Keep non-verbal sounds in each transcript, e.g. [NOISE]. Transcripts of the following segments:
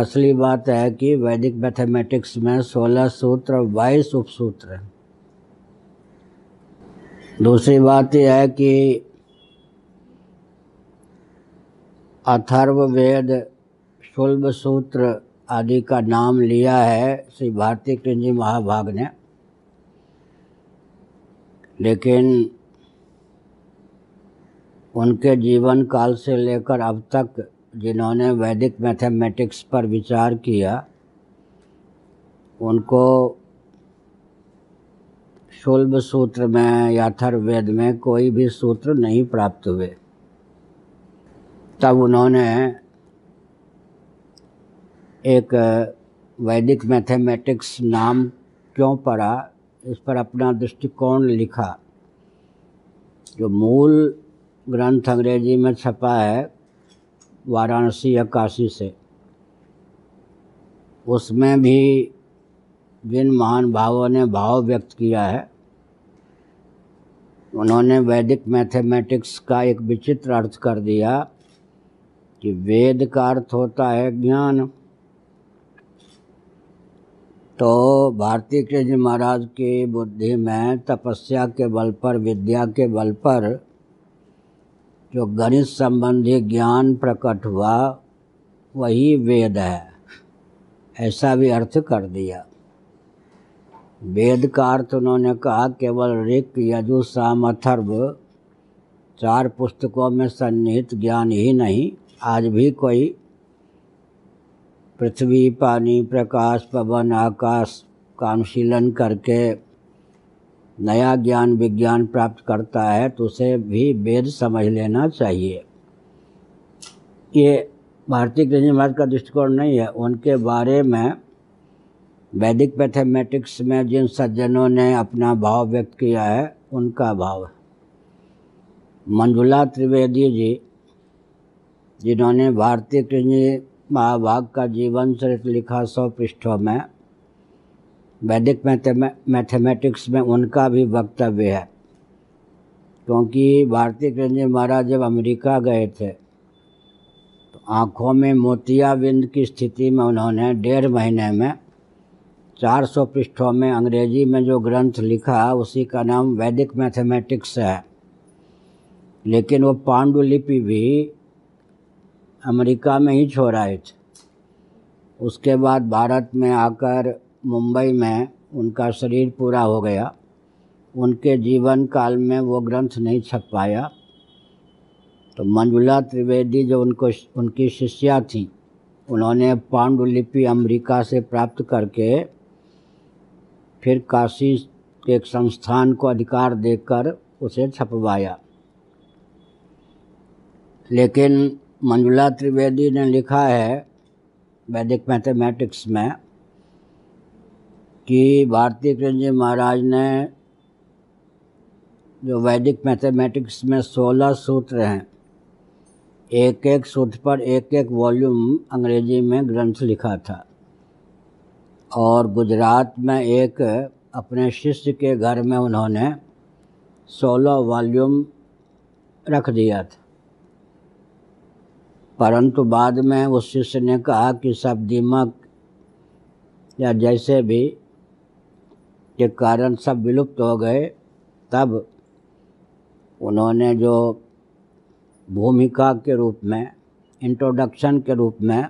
असली बात है कि वैदिक मैथमेटिक्स में 16 सूत्र 22 उपसूत्र हैं। दूसरी बात यह है कि अथर्व वेद शुल्भ सूत्र आदि का नाम लिया है, श्री भारती कृष्ण महाभाग ने। लेकिन उनके जीवन काल से लेकर अब तक जिन्होंने वैदिक मैथमेटिक्स पर विचार किया, उनको शुल्भ सूत्र में या वेद में कोई भी सूत्र नहीं प्राप्त हुए। तब उन्होंने एक वैदिक मैथमेटिक्स नाम क्यों पढ़ा, इस पर अपना दृष्टिकोण लिखा। जो मूल ग्रंथ अंग्रेज़ी में छपा है वाराणसी या काशी से। उसमें भी जिन महान भावों ने भाव व्यक्त किया है। उन्होंने वैदिक मैथमेटिक्स का एक विचित्र अर्थ कर दिया कि वेद का अर्थ होता है ज्ञान। तो भारतीय कृष्ण महाराज की बुद्धि में तपस्या के बल पर, विद्या के बल पर जो गणित संबंधी ज्ञान प्रकट हुआ, वही वेद है। ऐसा भी अर्थ कर दिया। वेद का अर्थ उन्होंने कहा, केवल ऋक, यजु, साम, अथर्व, चार पुस्तकों में सन्निहित ज्ञान ही नहीं, आज भी कोई पृथ्वी, पानी, प्रकाश, पवन, आकाश का अनुशीलन करके नया ज्ञान विज्ञान प्राप्त करता है तो उसे भी वेद समझ लेना चाहिए। ये भारतीय कृष्ण महाराज का दृष्टिकोण नहीं है। उनके बारे में वैदिक मैथमेटिक्स में जिन सज्जनों ने अपना भाव व्यक्त किया है, उनका भाव मंजुला त्रिवेदी जी, जिन्होंने भारतीय कृष्ण महाभाग का जीवन चरित्र लिखा सौ पृष्ठों में वैदिक मैथमेटिक्स में उनका भी वक्तव्य है। क्योंकि भारतीय कृष्ण महाराज जब अमेरिका गए थे तो आँखों में मोतियाबिंद की स्थिति में उन्होंने डेढ़ महीने में 400 पृष्ठों में अंग्रेज़ी में जो ग्रंथ लिखा, उसी का नाम वैदिक मैथमेटिक्स है। लेकिन वो पांडुलिपि भी अमेरिका में ही छोड़ आए थे। उसके बाद भारत में आकर मुंबई में उनका शरीर पूरा हो गया। उनके जीवन काल में वो ग्रंथ नहीं छप पाया। तो मंजुला त्रिवेदी जो उनको, उनकी शिष्या थी, उन्होंने पांडुलिपि अमेरिका से प्राप्त करके फिर काशी के एक संस्थान को अधिकार देकर उसे छपवाया। लेकिन मंजुला त्रिवेदी ने लिखा है वैदिक मैथमेटिक्स में कि भारतीय कृष्ण जी महाराज ने जो वैदिक मैथमेटिक्स में सोलह सूत्र हैं एक एक सूत्र पर एक एक वॉल्यूम अंग्रेज़ी में ग्रंथ लिखा था और गुजरात में एक अपने शिष्य के घर में उन्होंने सोलह वॉल्यूम रख दिया था। परंतु बाद में उस शिष्य ने कहा कि सब दिमक या जैसे भी के कारण सब विलुप्त हो गए, तब उन्होंने जो भूमिका के रूप में इंट्रोडक्शन के रूप में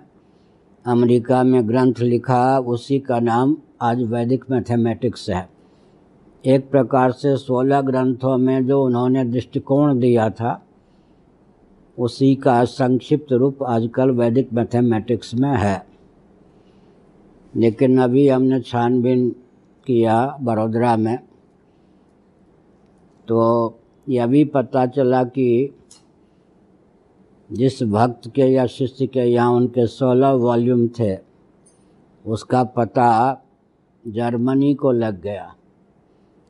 अमेरिका में ग्रंथ लिखा, उसी का नाम आज वैदिक मैथमेटिक्स है। एक प्रकार से सोलह ग्रंथों में जो उन्होंने दृष्टिकोण दिया था, उसी का संक्षिप्त रूप आजकल वैदिक मैथमेटिक्स में है। लेकिन अभी हमने छानबीन किया बड़ोदरा में तो यह भी पता चला कि जिस भक्त के या शिष्य के यहाँ उनके सोलह वॉल्यूम थे, उसका पता जर्मनी को लग गया।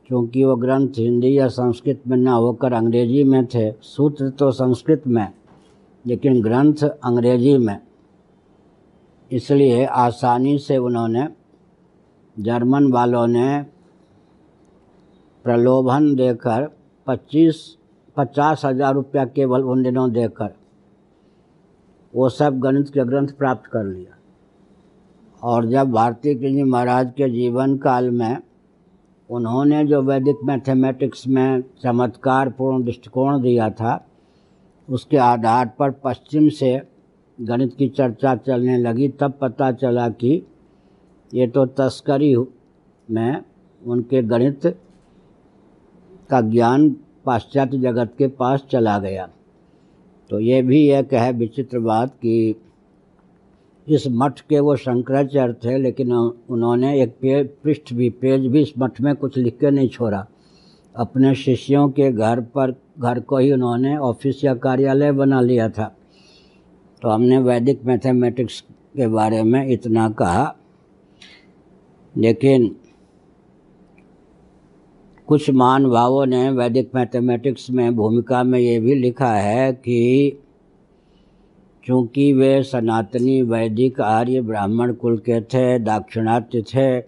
क्योंकि वो ग्रंथ हिंदी या संस्कृत में ना होकर अंग्रेज़ी में थे, सूत्र तो संस्कृत में, लेकिन ग्रंथ अंग्रेज़ी में। इसलिए आसानी से उन्होंने जर्मन वालों ने प्रलोभन देकर पच्चीस, पचास हज़ार रुपया केवल उन दिनों देकर वो सब गणित के ग्रंथ प्राप्त कर लिया। और जब भारती जी महाराज के जीवन काल में उन्होंने जो वैदिक मैथमेटिक्स में चमत्कारपूर्ण दृष्टिकोण दिया था, उसके आधार पर पश्चिम से गणित की चर्चा चलने लगी, तब पता चला कि ये तो तस्करी में उनके गणित का ज्ञान पाश्चात्य जगत के पास चला गया। तो ये भी एक है विचित्र बात कि इस मठ के वो शंकराचार्य थे, लेकिन उन्होंने एक पे, पृष्ठ भी, पेज भी इस मठ में कुछ लिख के नहीं छोड़ा। अपने शिष्यों के घर पर, घर को ही उन्होंने ऑफ़िस या कार्यालय बना लिया था। तो हमने वैदिक मैथमेटिक्स के बारे में इतना कहा। लेकिन कुछ महान भावों ने वैदिक मैथमेटिक्स में भूमिका में ये भी लिखा है कि चूँकि वे सनातनी वैदिक आर्य ब्राह्मण कुल के थे, दाक्षिणात्य थे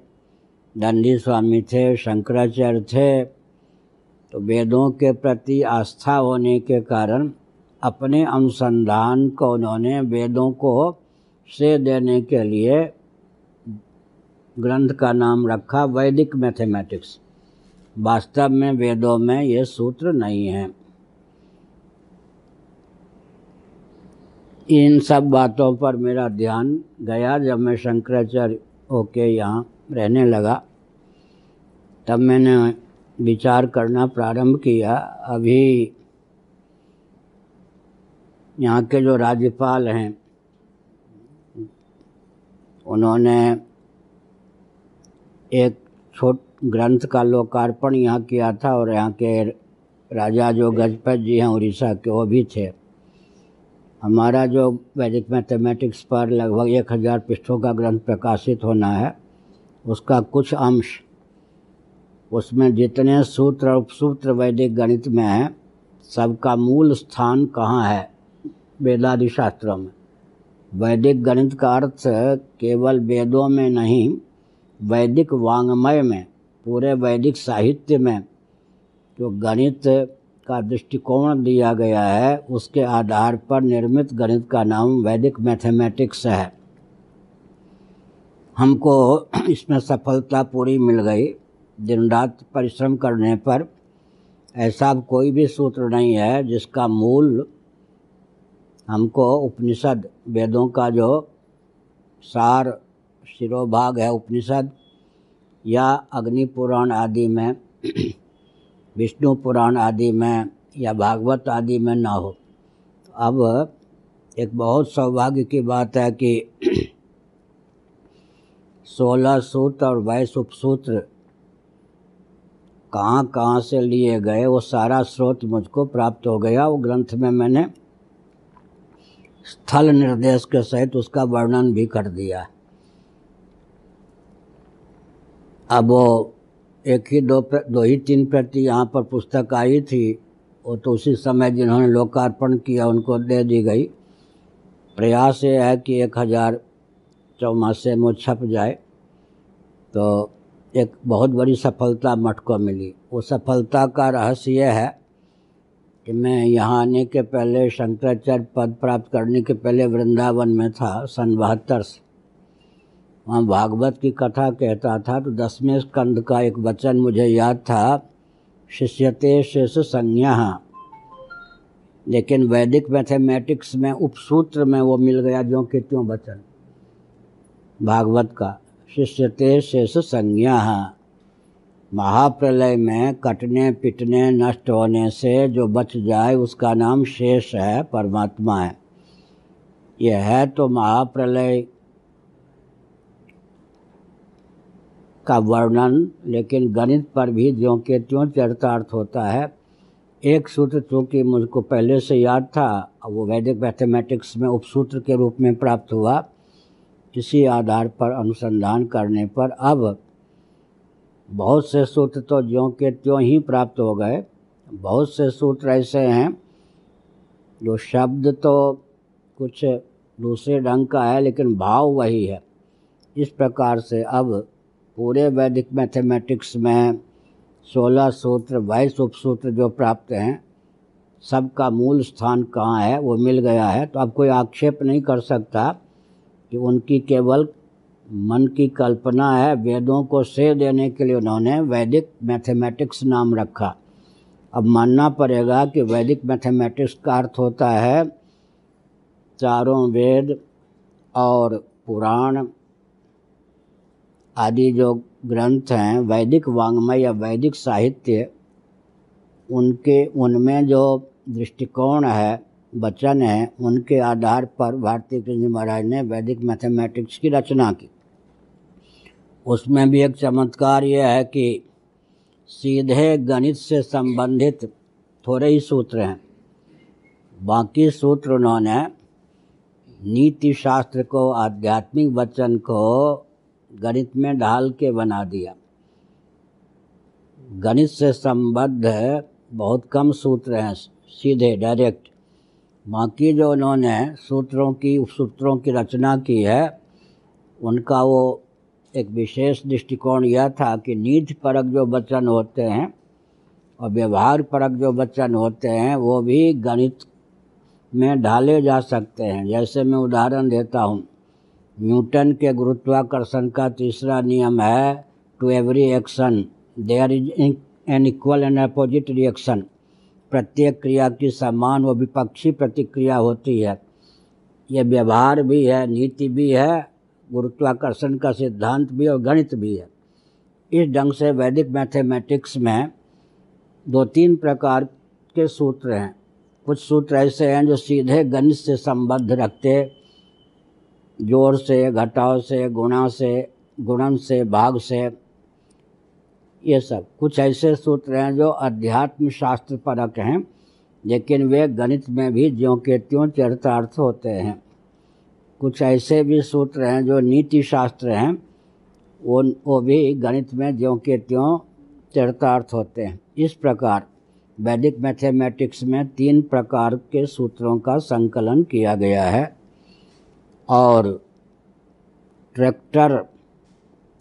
दंडी स्वामी थे, शंकराचार्य थे तो वेदों के प्रति आस्था होने के कारण अपने अनुसंधान को उन्होंने वेदों को से देने के लिए ग्रंथ का नाम रखा वैदिक मैथमेटिक्स। वास्तव में वेदों में ये सूत्र नहीं है। इन सब बातों पर मेरा ध्यान गया जब मैं शंकराचार्य होके यहाँ रहने लगा। तब मैंने विचार करना प्रारंभ किया, अभी यहाँ के जो राज्यपाल हैं, उन्होंने एक छोट ग्रंथ का लोकार्पण यहाँ किया था और यहाँ के राजा जो गजपत जी हैं उड़ीसा के, वो भी थे। हमारा जो वैदिक मैथमेटिक्स पर लगभग एक हज़ार पृष्ठों का ग्रंथ प्रकाशित होना है, उसका कुछ अंश, उसमें जितने सूत्र और उपसूत्र वैदिक गणित में हैं, सबका मूल स्थान कहाँ है? वेदादि शास्त्रों में। वैदिक गणित का अर्थ केवल वेदों में नहीं वैदिक वांग्मय में, पूरे वैदिक साहित्य में जो गणित का दृष्टिकोण दिया गया है, उसके आधार पर निर्मित गणित का नाम वैदिक मैथमेटिक्स है। हमको इसमें सफलता पूरी मिल गई। दिन रात परिश्रम करने पर ऐसा कोई भी सूत्र नहीं है जिसका मूल हमको उपनिषद वेदों का जो सार शिरोभाग है उपनिषद, या अग्नि पुराण आदि में, [CLEARS THROAT] विष्णु पुराण आदि में, या भागवत आदि में ना हो। अब एक बहुत सौभाग्य की बात है कि [CLEARS THROAT] सोलह सूत्र और बाईस उपसूत्र कहाँ कहाँ से लिए गए, वो सारा स्रोत मुझको प्राप्त हो गया। वो ग्रंथ में मैंने स्थल निर्देश के सहित उसका वर्णन भी कर दिया। अब वो एक ही दो दो ही तीन प्रति यहाँ पर पुस्तक आई थी, वो तो उसी समय जिन्होंने लोकार्पण किया उनको दे दी गई। प्रयास ये है कि एक हज़ार चौमासे में छप जाए तो एक बहुत बड़ी सफलता मठ को मिली। वो सफलता का रहस्य यह है कि मैं यहाँ आने के पहले शंकराचार्य पद प्राप्त करने के पहले वृंदावन में था, सन बहत्तर से। वहाँ भागवत की कथा कहता था तो दसवें स्कंद का एक वचन मुझे याद था, शिष्यते शेष संज्ञा। लेकिन वैदिक मैथमेटिक्स में, उपसूत्र में वो मिल गया जो कि त्यों वचन। भागवत का, शिष्यते शेष संज्ञा। महाप्रलय में कटने, पिटने, नष्ट होने से जो बच जाए, उसका नाम शेष है, परमात्मा है। यह है तो महाप्रलय का वर्णन, लेकिन गणित पर भी ज्यों के त्यों चरितार्थ होता है। एक सूत्र चूँकि मुझको पहले से याद था वो वैदिक मैथमेटिक्स में उपसूत्र के रूप में प्राप्त हुआ। इसी आधार पर अनुसंधान करने पर अब बहुत से सूत्र तो ज्यों के त्यों ही प्राप्त हो गए। बहुत से सूत्र ऐसे हैं, जो शब्द तो कुछ दूसरे ढंग का है, लेकिन भाव वही है। इस प्रकार से अब पूरे वैदिक मैथमेटिक्स में सोलह सूत्र, बाईस उपसूत्र जो प्राप्त हैं, सबका मूल स्थान कहाँ है, वो मिल गया है। तो अब कोई आक्षेप नहीं कर सकता कि उनकी केवल मन की कल्पना है, वेदों को श्रेय देने के लिए उन्होंने वैदिक मैथमेटिक्स नाम रखा। अब मानना पड़ेगा कि वैदिक मैथमेटिक्स का अर्थ होता है चारों वेद और पुराण आदि जो ग्रंथ हैं, वैदिक वांग्मय या वैदिक साहित्य, उनके, उनमें जो दृष्टिकोण है, वचन है, उनके आधार पर भारतीय कृष्ण महाराज ने वैदिक मैथमेटिक्स की रचना की। उसमें भी एक चमत्कार यह है कि सीधे गणित से संबंधित थोड़े ही सूत्र हैं। बाकी सूत्र उन्होंने नीति शास्त्र को, आध्यात्मिक वचन को गणित में ढाल के बना दिया। गणित से संबद्ध बहुत कम सूत्र हैं, सीधे, डायरेक्ट। बाकी जो उन्होंने सूत्रों की सूत्रों की रचना की है, उनका वो एक विशेष दृष्टिकोण यह था कि नीति परक जो वचन होते हैं और व्यवहार परक जो वचन होते हैं, वो भी गणित में ढाले जा सकते हैं। जैसे मैं उदाहरण देता हूँ। न्यूटन के गुरुत्वाकर्षण का तीसरा नियम है to every action there is an equal and opposite reaction प्रत्येक क्रिया की समान व विपक्षी प्रतिक्रिया होती है। ये व्यवहार भी है, नीति भी है, गुरुत्वाकर्षण का सिद्धांत भी और गणित भी है। इस ढंग से वैदिक मैथमेटिक्स में दो तीन प्रकार के सूत्र हैं। कुछ सूत्र ऐसे हैं जो सीधे गणित से संबद्ध रखते ज़ोर से, घटाव से, गुणा से, गुणन से, भाग से, ये सब। कुछ ऐसे सूत्र हैं जो अध्यात्म शास्त्र परक हैं, लेकिन वे गणित में भी ज्यों के त्यों चरितार्थ होते हैं। कुछ ऐसे भी सूत्र हैं जो नीति शास्त्र हैं वो वो भी गणित में ज्यों के त्यों चरितार्थ होते हैं। इस प्रकार वैदिक मैथमेटिक्स में तीन प्रकार के सूत्रों का संकलन किया गया है। और ट्रैक्टर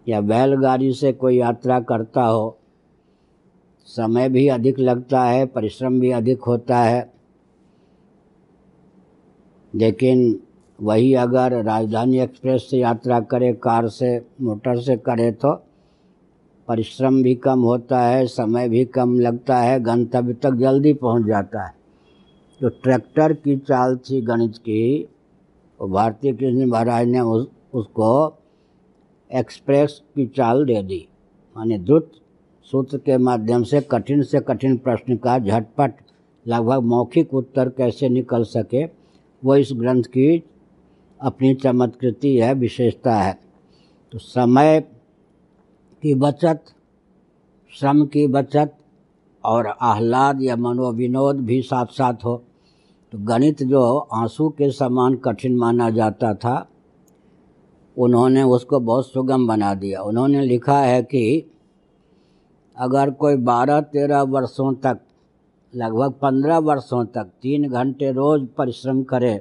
या बैलगाड़ी से कोई यात्रा करता हो, समय भी अधिक लगता है, परिश्रम भी अधिक होता है। लेकिन वही अगर राजधानी एक्सप्रेस से यात्रा करे, कार से, मोटर से करे तो परिश्रम भी कम होता है, समय भी कम लगता है, गंतव्य तक जल्दी पहुँच जाता है। तो ट्रैक्टर की चाल थी गणित की और भारतीय कृष्ण महाराज ने उस, उसको एक्सप्रेस की चाल दे दी। माने द्रुत सूत्र के माध्यम से कठिन से कठिन प्रश्न का झटपट, लगभग मौखिक उत्तर कैसे निकल सके, वो इस ग्रंथ की अपनी चमत्कृति है, विशेषता है। तो समय की बचत, श्रम की बचत और आह्लाद या मनोविनोद भी साथ साथ हो। तो गणित जो आँसू के समान कठिन माना जाता था, उन्होंने उसको बहुत सुगम बना दिया। उन्होंने लिखा है कि अगर कोई बारह तेरह वर्षों तक, लगभग पंद्रह वर्षों तक तीन घंटे रोज परिश्रम करे,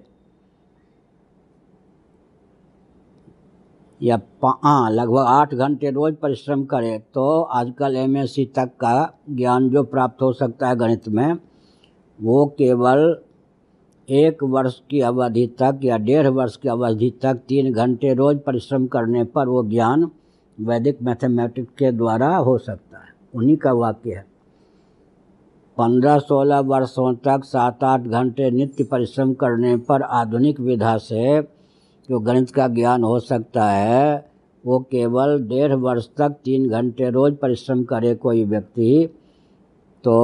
या हाँ लगभग आठ घंटे रोज परिश्रम करे तो आजकल एमएससी तक का ज्ञान जो प्राप्त हो सकता है गणित में, वो केवल एक वर्ष की अवधि तक या डेढ़ वर्ष की अवधि तक तीन घंटे रोज परिश्रम करने पर वो ज्ञान वैदिक मैथमेटिक्स के द्वारा हो सकता है। उन्हीं का वाक्य है। पंद्रह सोलह वर्षों तक सात आठ घंटे नित्य परिश्रम करने पर आधुनिक विधा से जो गणित का ज्ञान हो सकता है, वो केवल डेढ़ वर्ष तक तीन घंटे रोज परिश्रम करे कोई व्यक्ति तो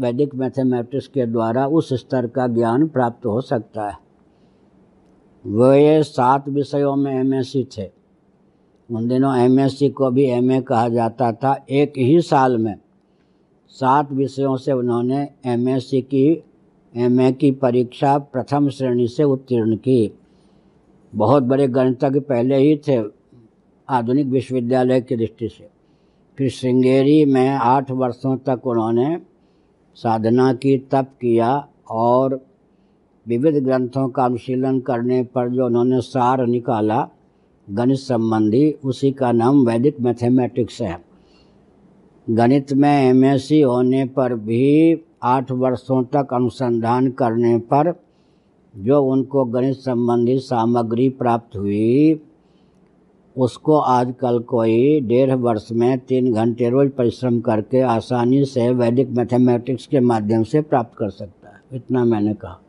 वैदिक मैथमेटिक्स के द्वारा उस स्तर का ज्ञान प्राप्त हो सकता है। वे सात विषयों में एमएससी थे। उन दिनों एमएससी को भी एमए कहा जाता था। एक ही साल में सात विषयों से उन्होंने एमएससी की एमए की परीक्षा प्रथम श्रेणी से उत्तीर्ण की। बहुत बड़े गणितज्ञ पहले ही थे आधुनिक विश्वविद्यालय की दृष्टि से। फिर श्रृंगेरी में आठ वर्षों तक उन्होंने साधना की, तप किया और विविध ग्रंथों का अनुशीलन करने पर जो उन्होंने सार निकाला, गणित संबंधी, उसी का नाम वैदिक मैथमेटिक्स है। गणित में एमएससी होने पर भी आठ वर्षों तक अनुसंधान करने पर जो उनको गणित संबंधी सामग्री प्राप्त हुई उसको आजकल कोई डेढ़ वर्ष में तीन घंटे रोज परिश्रम करके आसानी से वैदिक मैथमेटिक्स के माध्यम से प्राप्त कर सकता है। इतना मैंने कहा।